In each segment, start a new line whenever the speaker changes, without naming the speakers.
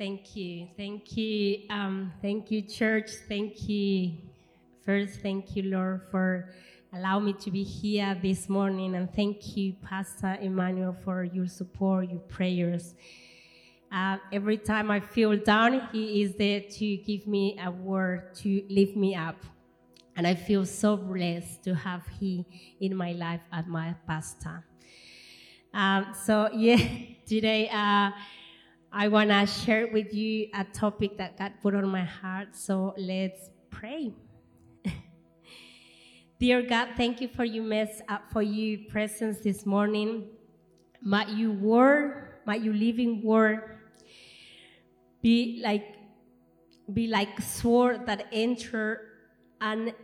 Thank you. Thank you. Um, thank you, church. Thank you. First, thank you, Lord, for allowing me to be here this morning. And thank you, Pastor Emmanuel, for your support, your prayers. Uh, every time I feel down, he is there to give me a word to lift me up. And I feel so blessed to have he in my life as my pastor. Um, so, yeah, today uh, I want to share with you a topic that God put on my heart. So, let's pray. Dear God, thank you for your mess, uh, for your presence this morning. Might your word, might your living word be like be like sword that enter and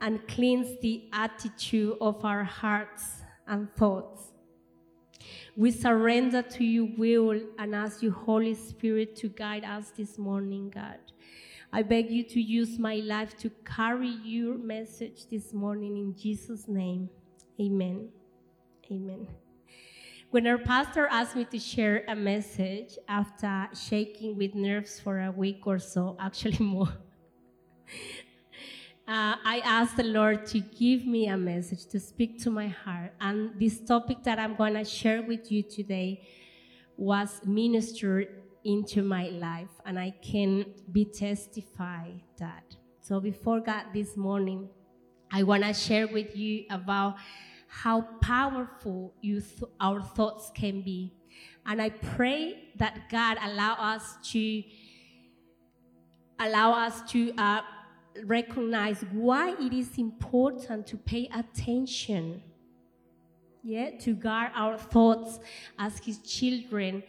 and cleanse the attitude of our hearts and thoughts. We surrender to your will and ask you, Holy Spirit, to guide us this morning, God. I beg you to use my life to carry your message this morning in Jesus' name. Amen. Amen. When our pastor asked me to share a message after shaking with nerves for a week or so, actually more, uh, I asked the Lord to give me a message to speak to my heart. And this topic that I'm going to share with you today was ministered into my life, and I can be testify that. So before God this morning, I want to share with you about how powerful th- our thoughts can be. And I pray that God allow us to allow us to uh, recognize why it is important to pay attention. Yeah, to guard our thoughts as His children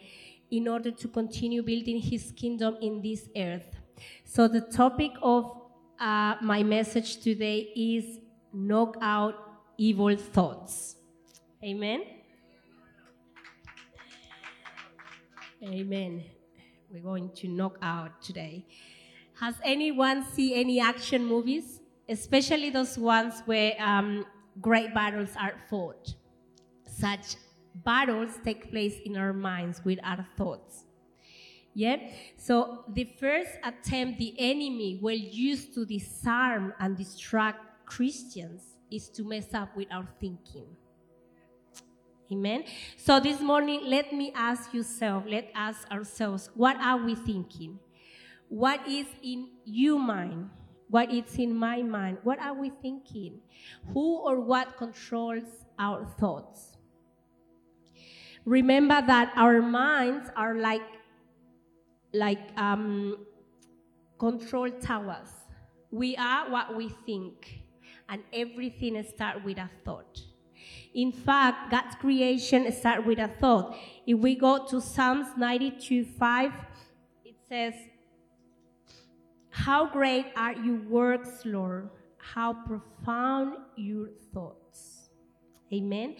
in order to continue building His kingdom in this earth. So, the topic of uh, my message today is knock out evil thoughts. Amen. Amen. We're going to knock out today. Has anyone seen any action movies, especially those ones where um, great battles are fought? Such battles take place in our minds with our thoughts. Yeah. So the first attempt the enemy will use to disarm and distract Christians is to mess up with our thinking. Amen. So this morning, let me ask yourself, let us ask ourselves, what are we thinking? What is in your mind? What is in my mind? What are we thinking? Who or what controls our thoughts? Remember that our minds are like like um, control towers. We are what we think, and everything starts with a thought. In fact, God's creation starts with a thought. If we go to Psalms 92 5, it says, How great are your works, Lord! How profound your thoughts. Amen.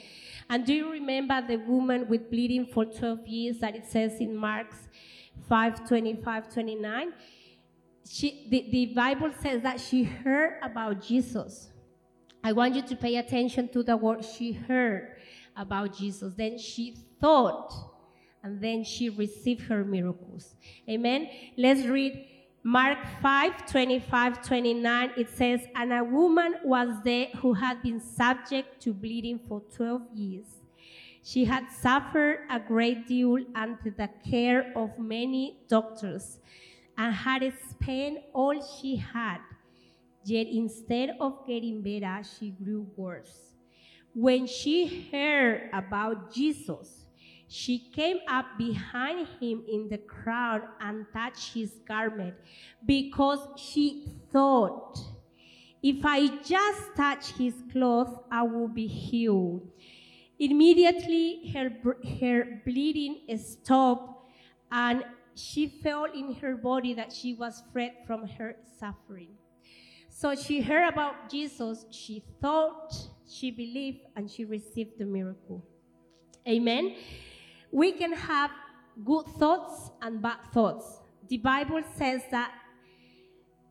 And do you remember the woman with bleeding for 12 years that it says in Mark 5 25 29? She, the, the Bible says that she heard about Jesus. I want you to pay attention to the word she heard about Jesus. Then she thought, and then she received her miracles. Amen. Let's read Mark 5 25 29. It says, And a woman was there who had been subject to bleeding for 12 years. She had suffered a great deal under the care of many doctors and had spent all she had. Yet instead of getting better, she grew worse. When she heard about Jesus, she came up behind him in the crowd and touched his garment because she thought, if I just touch his clothes, I will be healed. Immediately, her, her bleeding stopped and she felt in her body that she was freed from her suffering. So she heard about Jesus, she thought, she believed, and she received the miracle. Amen. We can have good thoughts and bad thoughts. The Bible says that,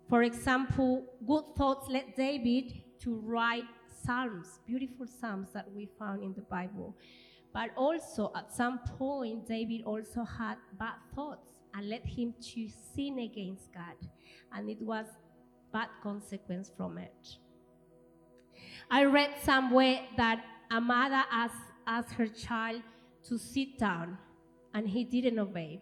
for example, good thoughts led David to write psalms, beautiful psalms that we found in the Bible. But also, at some point, David also had bad thoughts and led him to sin against God. And it was bad consequence from it. I read somewhere that a mother asked, asked her child to sit down, and he didn't obey.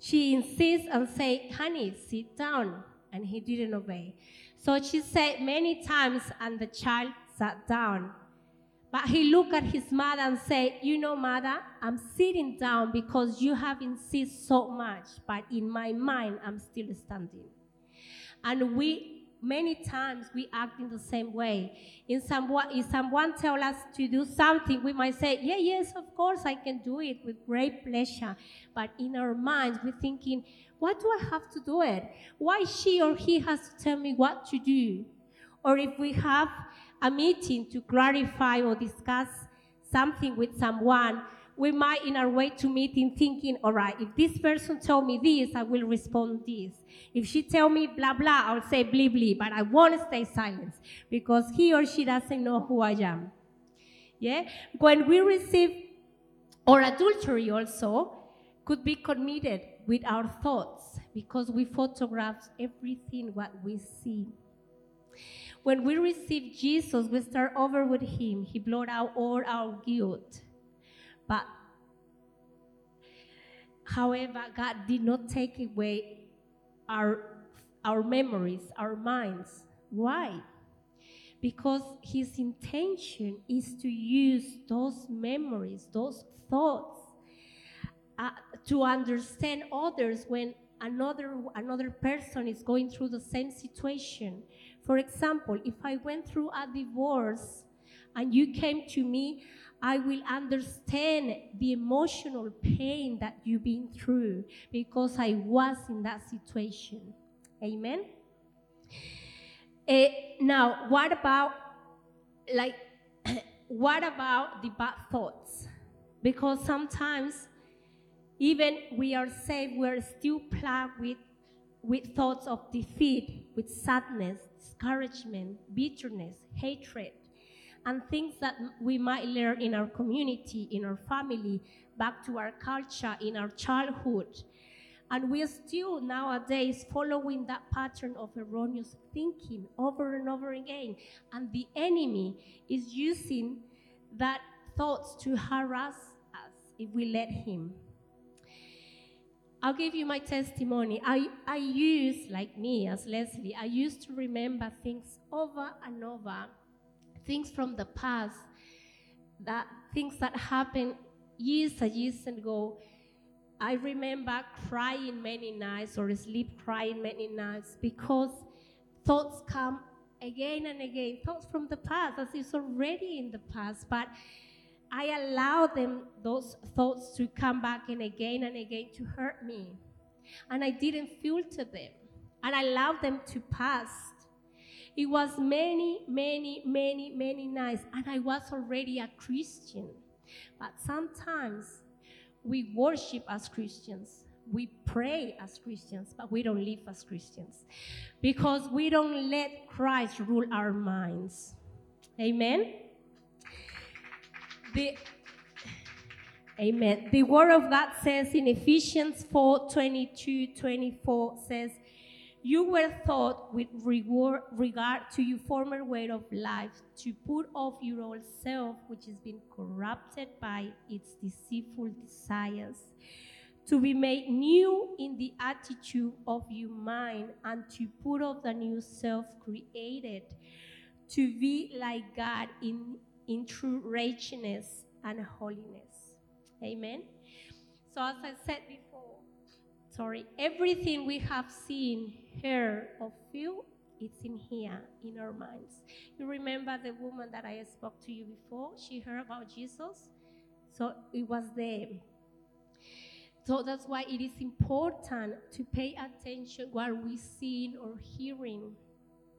She insists and say, honey, sit down, and he didn't obey. So she said many times, and the child sat down. But he looked at his mother and said, You know, mother, I'm sitting down because you have insisted so much, but in my mind, I'm still standing. And we, many times, we act in the same way. In someone, if someone tells us to do something, we might say, Yeah, yes, of course, I can do it with great pleasure. But in our minds, we're thinking, Why do I have to do it? Why she or he has to tell me what to do? Or if we have a meeting to clarify or discuss something with someone, we might, in our way to meeting, thinking, all right, if this person told me this, I will respond this. If she tell me blah blah, I'll say blee blee, but I won't stay silent because he or she doesn't know who I am. Yeah? When we receive, or adultery also, could be committed with our thoughts because we photograph everything what we see. When we receive Jesus, we start over with Him. He blotted out all our guilt. But, however, God did not take away our, our memories, our minds. Why? Because His intention is to use those memories, those thoughts, uh, to understand others when another another person is going through the same situation for example, if I went through a divorce and you came to me, I will understand the emotional pain that you've been through because I was in that situation. Amen? Uh, now, what about, like, what about the bad thoughts? Because sometimes, even we are saved, we are still plagued with, with thoughts of defeat, with sadness, discouragement, bitterness, hatred, and things that we might learn in our community, in our family, back to our culture, in our childhood. And we are still nowadays following that pattern of erroneous thinking over and over again. And the enemy is using that thoughts to harass us if we let him. I'll give you my testimony. I, I used, like me as Leslie, I used to remember things over and over, things from the past, that things that happened years and years ago. I remember crying many nights or sleep crying many nights because thoughts come again and again, thoughts from the past, as it's already in the past, but I allow them, those thoughts to come back and again and again to hurt me. And I didn't filter them. And I allowed them to pass. It was many, many, many, many nights. And I was already a Christian. But sometimes we worship as Christians. We pray as Christians, but we don't live as Christians because we don't let Christ rule our minds. Amen? The, amen. The word of God says in Ephesians 4 22 24 says, You were taught with regard to your former way of life to put off your old self, which has been corrupted by its deceitful desires, to be made new in the attitude of your mind, and to put off the new self created to be like God in in true righteousness and holiness. Amen. So, as I said before, sorry, everything we have seen, heard, or feel, it's in here, in our minds. You remember the woman that I spoke to you before? She heard about Jesus. So it was there. So that's why it is important to pay attention what we seeing or hearing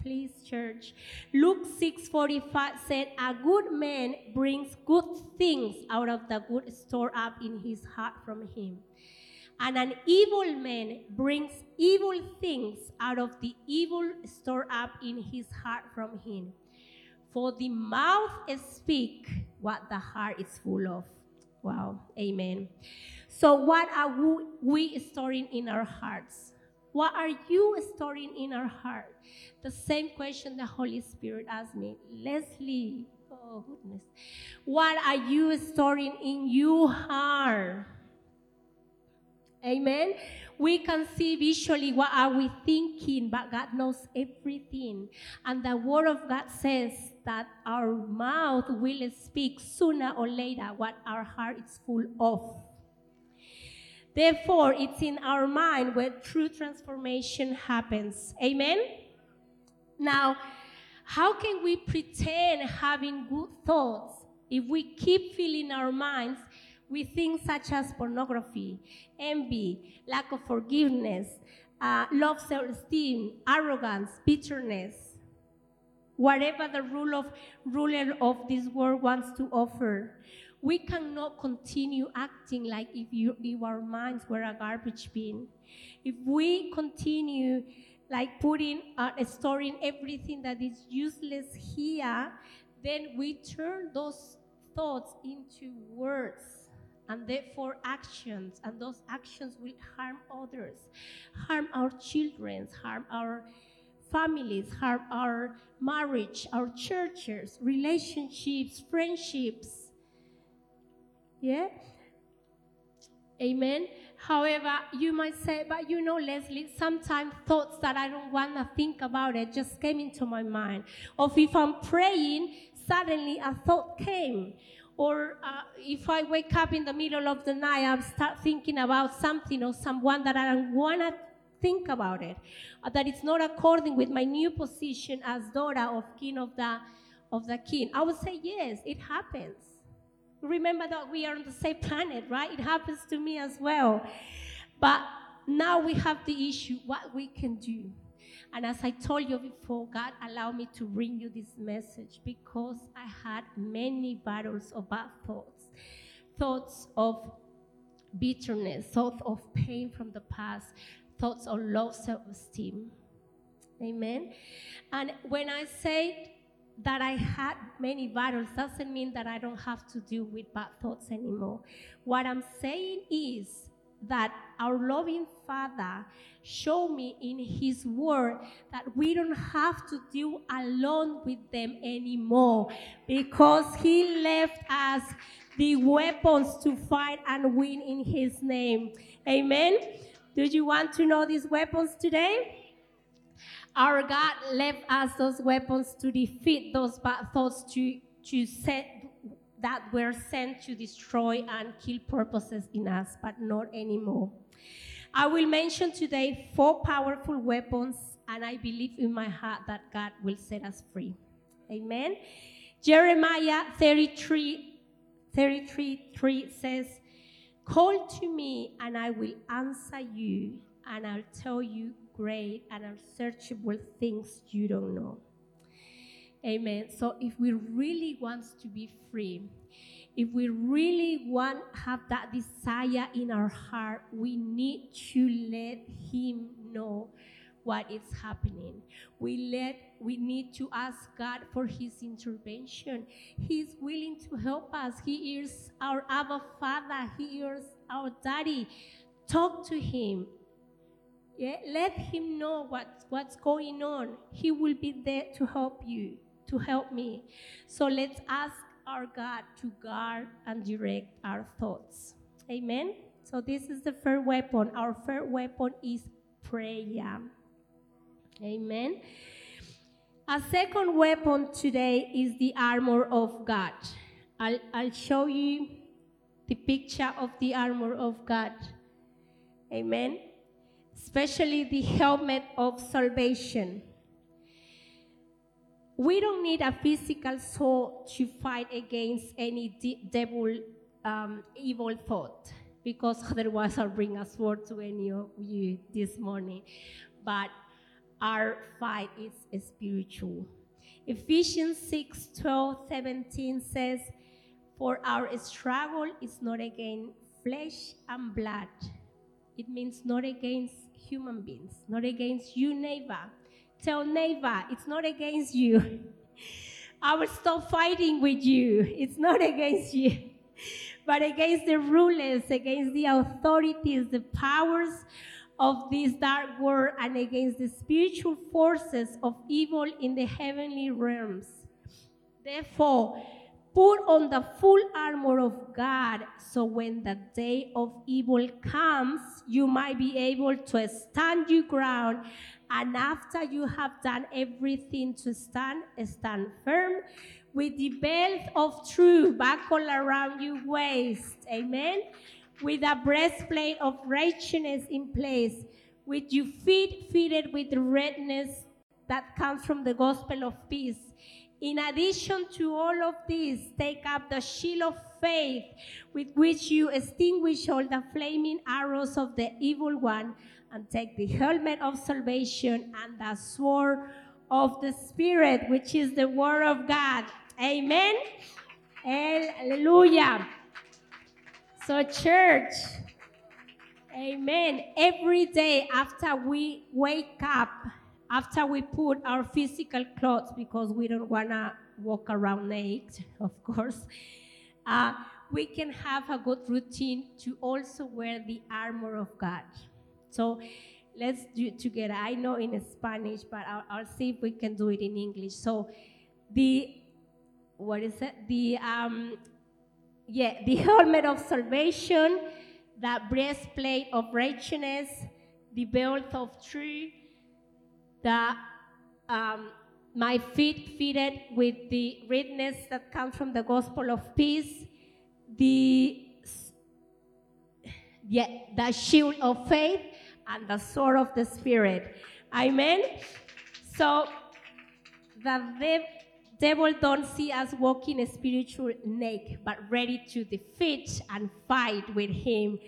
please church luke 6:45 said a good man brings good things out of the good store up in his heart from him and an evil man brings evil things out of the evil store up in his heart from him for the mouth speak what the heart is full of wow amen So, what are we storing in our hearts? What are you storing in our heart? The same question the Holy Spirit asked me. Leslie, oh goodness. What are you storing in your heart? Amen. We can see visually what are we thinking, but God knows everything. And the word of God says that our mouth will speak sooner or later what our heart is full of. Therefore, it's in our mind where true transformation happens. Amen? Now, how can we pretend having good thoughts if we keep filling our minds with things such as pornography, envy, lack of forgiveness, uh, low self esteem, arrogance, bitterness, whatever the rule of, ruler of this world wants to offer? We cannot continue acting like if, you, if our minds were a garbage bin. If we continue like putting, uh, storing everything that is useless here, then we turn those thoughts into words and therefore actions, and those actions will harm others, harm our children, harm our families, harm our marriage, our churches, relationships, friendships, yeah? Amen. However, you might say, but you know, Leslie, sometimes thoughts that I don't want to think about it just came into my mind. Or if I'm praying, suddenly a thought came. Or uh, if I wake up in the middle of the night, I start thinking about something or someone that I don't want to think about it. Uh, that it's not according with my new position as daughter of king of the, of the king. I would say, yes, it happens. Remember that we are on the same planet, right? It happens to me as well. But now we have the issue what we can do. And as I told you before, God allowed me to bring you this message because I had many battles of bad thoughts, thoughts of bitterness, thoughts of pain from the past, thoughts of low self esteem. Amen. And when I say that I had many battles doesn't mean that I don't have to deal with bad thoughts anymore. What I'm saying is that our loving Father showed me in His Word that we don't have to deal alone with them anymore because He left us the weapons to fight and win in His name. Amen. Do you want to know these weapons today? Our God left us those weapons to defeat those bad thoughts to, to set that were sent to destroy and kill purposes in us, but not anymore. I will mention today four powerful weapons, and I believe in my heart that God will set us free. Amen. Jeremiah 33, 33 3 says, Call to me, and I will answer you, and I'll tell you great and unsearchable things you don't know. Amen. So if we really want to be free, if we really want have that desire in our heart, we need to let him know what is happening. We let we need to ask God for his intervention. He's willing to help us. He is our Abba Father. He is our daddy. Talk to him. Yeah, let him know what, what's going on. He will be there to help you, to help me. So let's ask our God to guard and direct our thoughts. Amen. So this is the first weapon. Our first weapon is prayer. Amen. A second weapon today is the armor of God. I'll, I'll show you the picture of the armor of God. Amen especially the helmet of salvation. We don't need a physical sword to fight against any de- devil, um, evil thought, because otherwise I'll bring a sword to any of you this morning. But our fight is spiritual. Ephesians 6 12, 17 says, For our struggle is not against flesh and blood. It means not against human beings, not against you, neighbor. Tell neighbor, it's not against you. I will stop fighting with you. It's not against you. but against the rulers, against the authorities, the powers of this dark world, and against the spiritual forces of evil in the heavenly realms. Therefore, put on the full armor of God, so when the day of evil comes, you might be able to stand your ground. And after you have done everything to stand, stand firm with the belt of truth buckled around your waist. Amen. With a breastplate of righteousness in place, with your feet fitted with redness that comes from the gospel of peace. In addition to all of this, take up the shield of faith with which you extinguish all the flaming arrows of the evil one, and take the helmet of salvation and the sword of the Spirit, which is the Word of God. Amen. Hallelujah. So, church, amen. Every day after we wake up, after we put our physical clothes, because we don't want to walk around naked, of course, uh, we can have a good routine to also wear the armor of God. So, let's do it together. I know in Spanish, but I'll, I'll see if we can do it in English. So, the what is it? The um, yeah, the helmet of salvation, the breastplate of righteousness, the belt of truth, the um, my feet fitted with the redness that comes from the gospel of peace, the yeah, the shield of faith, and the sword of the spirit. Amen. So the devil don't see us walking a spiritual neck, but ready to defeat and fight with him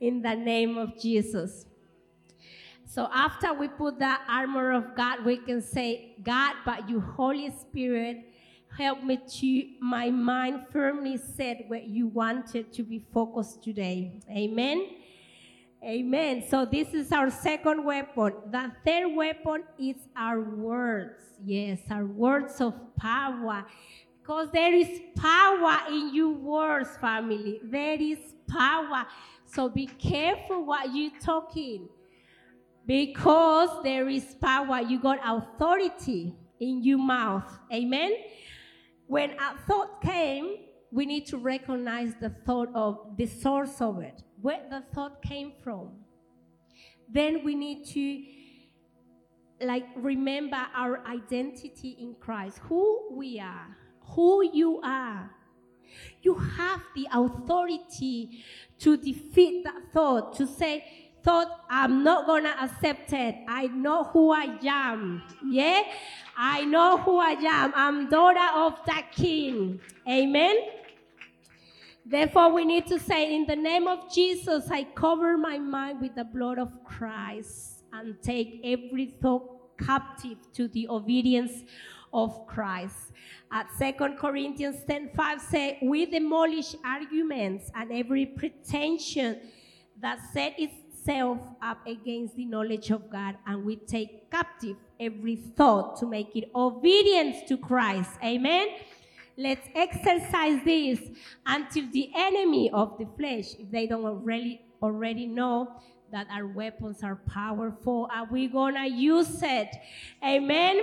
in the name of Jesus. So after we put the armor of God, we can say, God, by your Holy Spirit, help me to my mind firmly set where you wanted to be focused today. Amen. Amen. So this is our second weapon. The third weapon is our words. Yes, our words of power. Because there is power in your words, family. There is power. So be careful what you're talking. Because there is power. You got authority in your mouth. Amen. When a thought came, we need to recognize the thought of the source of it, where the thought came from. Then we need to like remember our identity in Christ, who we are, who you are. You have the authority to defeat that thought, to say, thought I'm not gonna accept it. I know who I am. Yeah? I know who I am. I'm daughter of that king. Amen. Therefore, we need to say, In the name of Jesus, I cover my mind with the blood of Christ and take every thought captive to the obedience of Christ. At 2 Corinthians 10 5 say, We demolish arguments and every pretension that set itself up against the knowledge of God, and we take captive every thought to make it obedience to Christ. Amen. Let's exercise this until the enemy of the flesh, if they don't already already know that our weapons are powerful, are we gonna use it? Amen.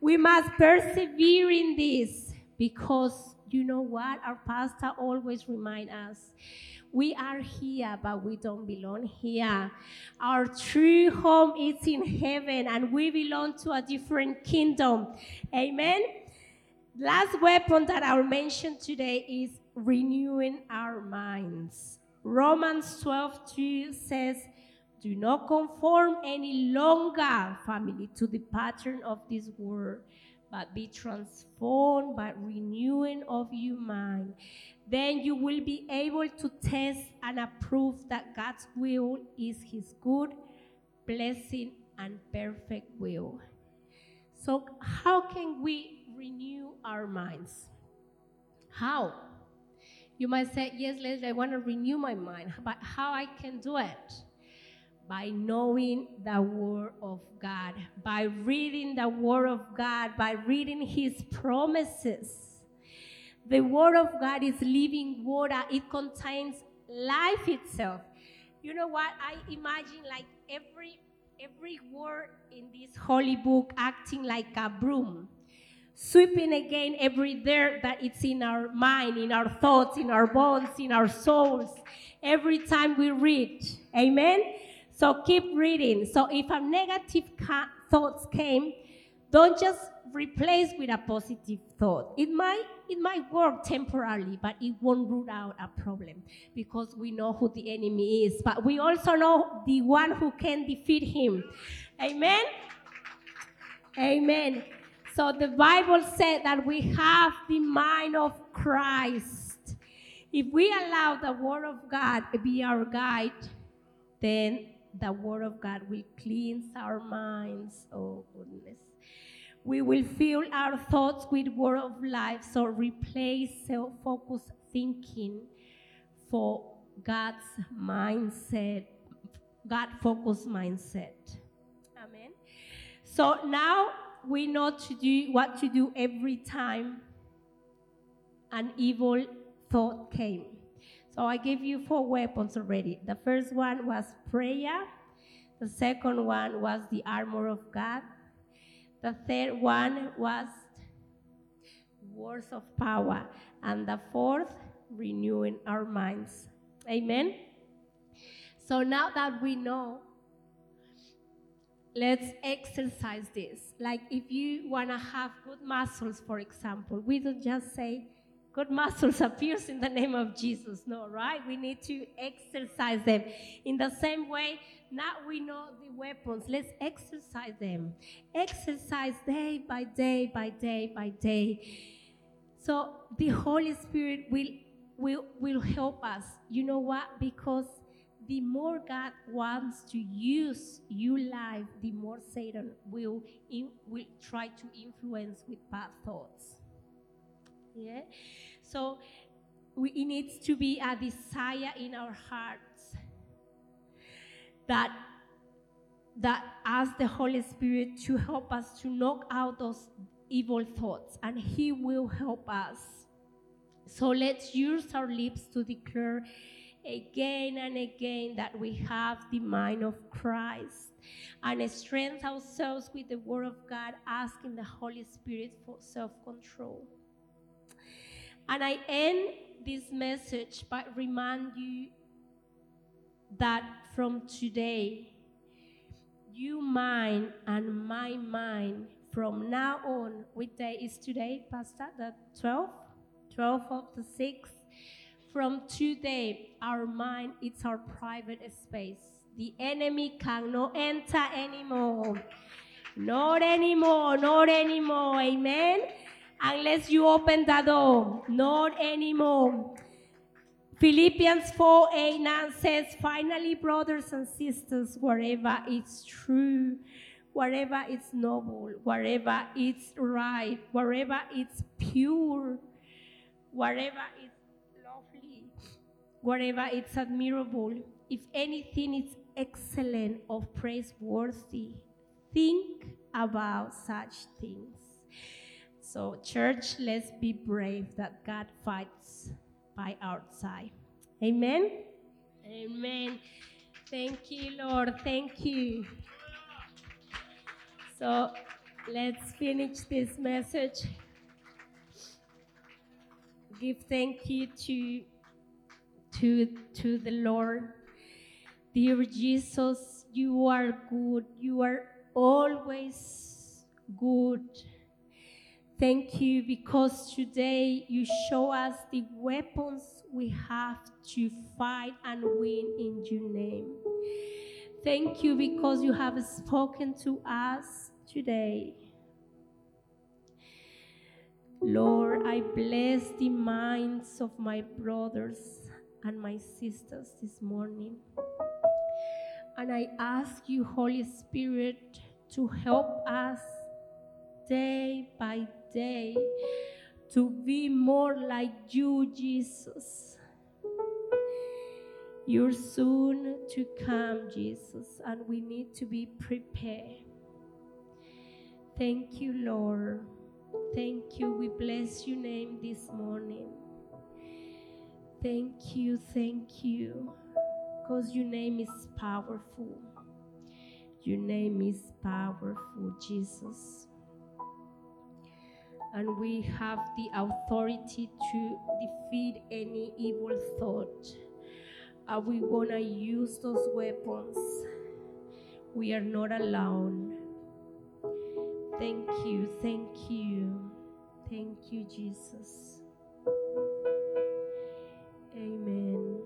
We must persevere in this because you know what? Our pastor always reminds us we are here, but we don't belong here. Our true home is in heaven, and we belong to a different kingdom. Amen. Last weapon that I'll mention today is renewing our minds. Romans 12 2 says, Do not conform any longer, family, to the pattern of this world, but be transformed by renewing of your mind. Then you will be able to test and approve that God's will is his good, blessing, and perfect will. So, how can we renew our minds. How? You might say, Yes, Leslie, I want to renew my mind. But how I can do it? By knowing the Word of God, by reading the Word of God, by reading His promises. The Word of God is living water, it contains life itself. You know what? I imagine like every every word in this holy book acting like a broom, sweeping again every dirt that it's in our mind, in our thoughts, in our bones, in our souls, every time we read. Amen? So keep reading. So if a negative ca- thoughts came, don't just replace with a positive thought. It might it might work temporarily, but it won't root out a problem because we know who the enemy is. But we also know the one who can defeat him. Amen. Amen. So the Bible said that we have the mind of Christ. If we allow the Word of God to be our guide, then the Word of God will cleanse our minds. Oh, goodness. We will fill our thoughts with word of life. So replace self-focused thinking for God's mindset, God-focused mindset. Amen. So now we know to do what to do every time an evil thought came. So I gave you four weapons already. The first one was prayer. The second one was the armor of God. The third one was words of power. And the fourth, renewing our minds. Amen. So now that we know, let's exercise this. Like if you want to have good muscles, for example, we don't just say, good muscles appears in the name of Jesus. No, right? We need to exercise them. In the same way, now we know the weapons. Let's exercise them. Exercise day by day by day by day. So the Holy Spirit will will will help us. You know what? Because the more God wants to use your life, the more Satan will in, will try to influence with bad thoughts. Yeah. So we, it needs to be a desire in our hearts that that ask the Holy Spirit to help us to knock out those evil thoughts, and He will help us. So let's use our lips to declare again and again that we have the mind of Christ and strengthen ourselves with the Word of God, asking the Holy Spirit for self control. And I end this message by remind you that from today, you mind and my mind from now on, which day is today, Pastor? The 12th? 12th of the 6th. From today, our mind is our private space. The enemy cannot enter anymore. Not anymore, not anymore. Amen. Unless you open the door. Not anymore. Philippians 4 8 9 says, Finally, brothers and sisters, wherever it's true, wherever it's noble, wherever it's right, wherever it's pure, wherever it's wherever it's admirable, if anything is excellent or praiseworthy, think about such things. So, church, let's be brave that God fights by our side. Amen. Amen. Thank you, Lord. Thank you. So let's finish this message. Give thank you to, to, to the Lord. Dear Jesus, you are good. You are always good. Thank you because today you show us the weapons we have to fight and win in your name. Thank you because you have spoken to us today. Lord, I bless the minds of my brothers and my sisters this morning. And I ask you, Holy Spirit, to help us day by day to be more like you, Jesus. You're soon to come, Jesus, and we need to be prepared. Thank you, Lord. Thank you. We bless your name this morning. Thank you, thank you. Because your name is powerful. Your name is powerful, Jesus. And we have the authority to defeat any evil thought. And we want to use those weapons. We are not alone. Thank you, thank you, thank you, Jesus. Amen.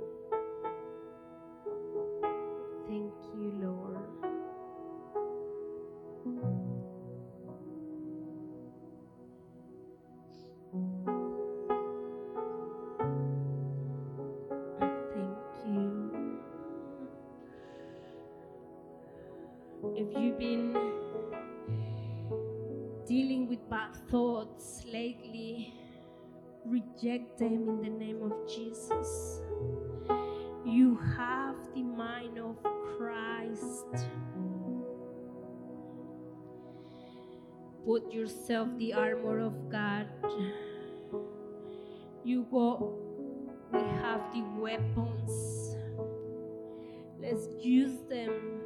Thank you, Lord. Thank you. If you've been dealing with bad thoughts lately, reject them in the name of Jesus. Yourself the armor of God. You go, we have the weapons. Let's use them.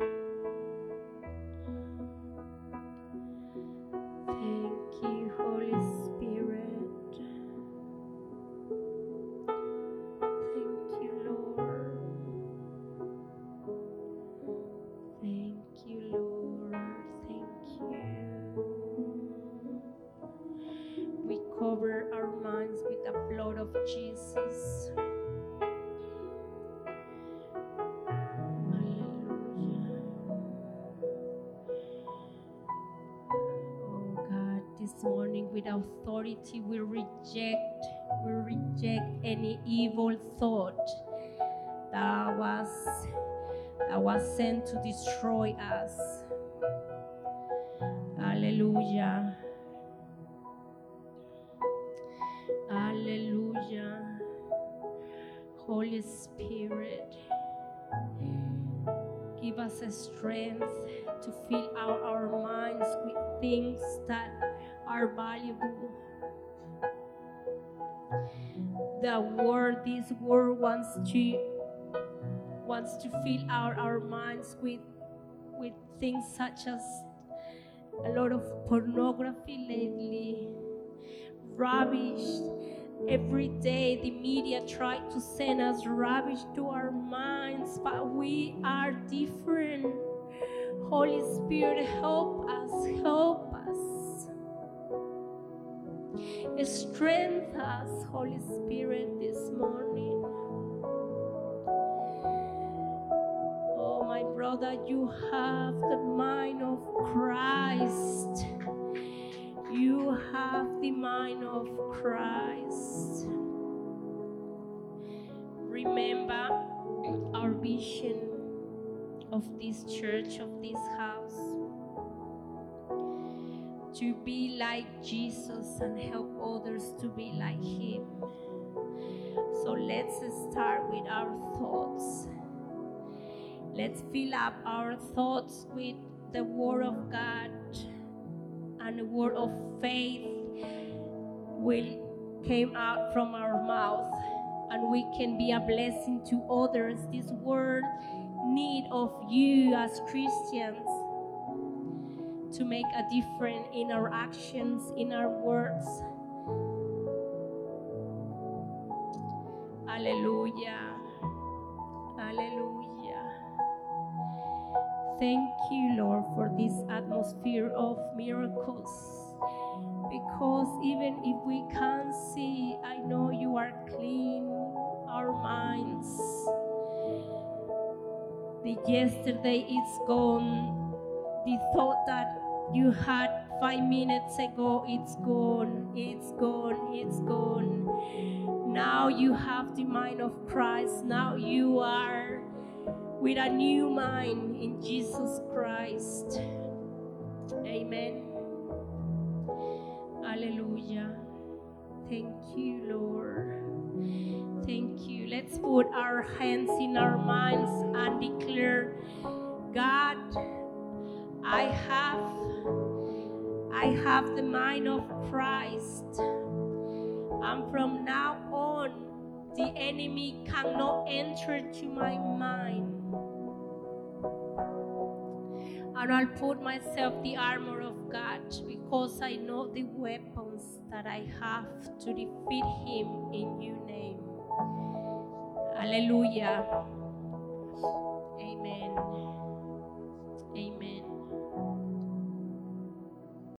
Of Jesus. Oh God, this morning with authority we reject, we reject any evil thought that was that was sent to destroy us. Things that are valuable. The world, this world wants to wants to fill out our minds with with things such as a lot of pornography lately, rubbish. Every day, the media try to send us rubbish to our minds, but we are different. Holy Spirit, help us, help Strengthen us, Holy Spirit, this morning. Oh, my brother, you have the mind of Christ. You have the mind of Christ. Remember our vision of this church, of this house. To be like Jesus and help others to be like Him. So let's start with our thoughts. Let's fill up our thoughts with the Word of God and the word of faith will came out from our mouth and we can be a blessing to others this word need of you as christians to make a difference in our actions in our words hallelujah hallelujah Thank you, Lord, for this atmosphere of miracles. Because even if we can't see, I know you are clean our minds. The yesterday is gone. The thought that you had five minutes ago, it's gone, it's gone, it's gone. Now you have the mind of Christ. Now you are with a new mind in Jesus Christ. Amen. Hallelujah. Thank you, Lord. Thank you. Let's put our hands in our minds and declare God, I have I have the mind of Christ. And from now on, the enemy cannot enter to my mind. And I'll put myself the armor of God because I know the weapons that I have to defeat him in your name. Hallelujah. Amen. Amen.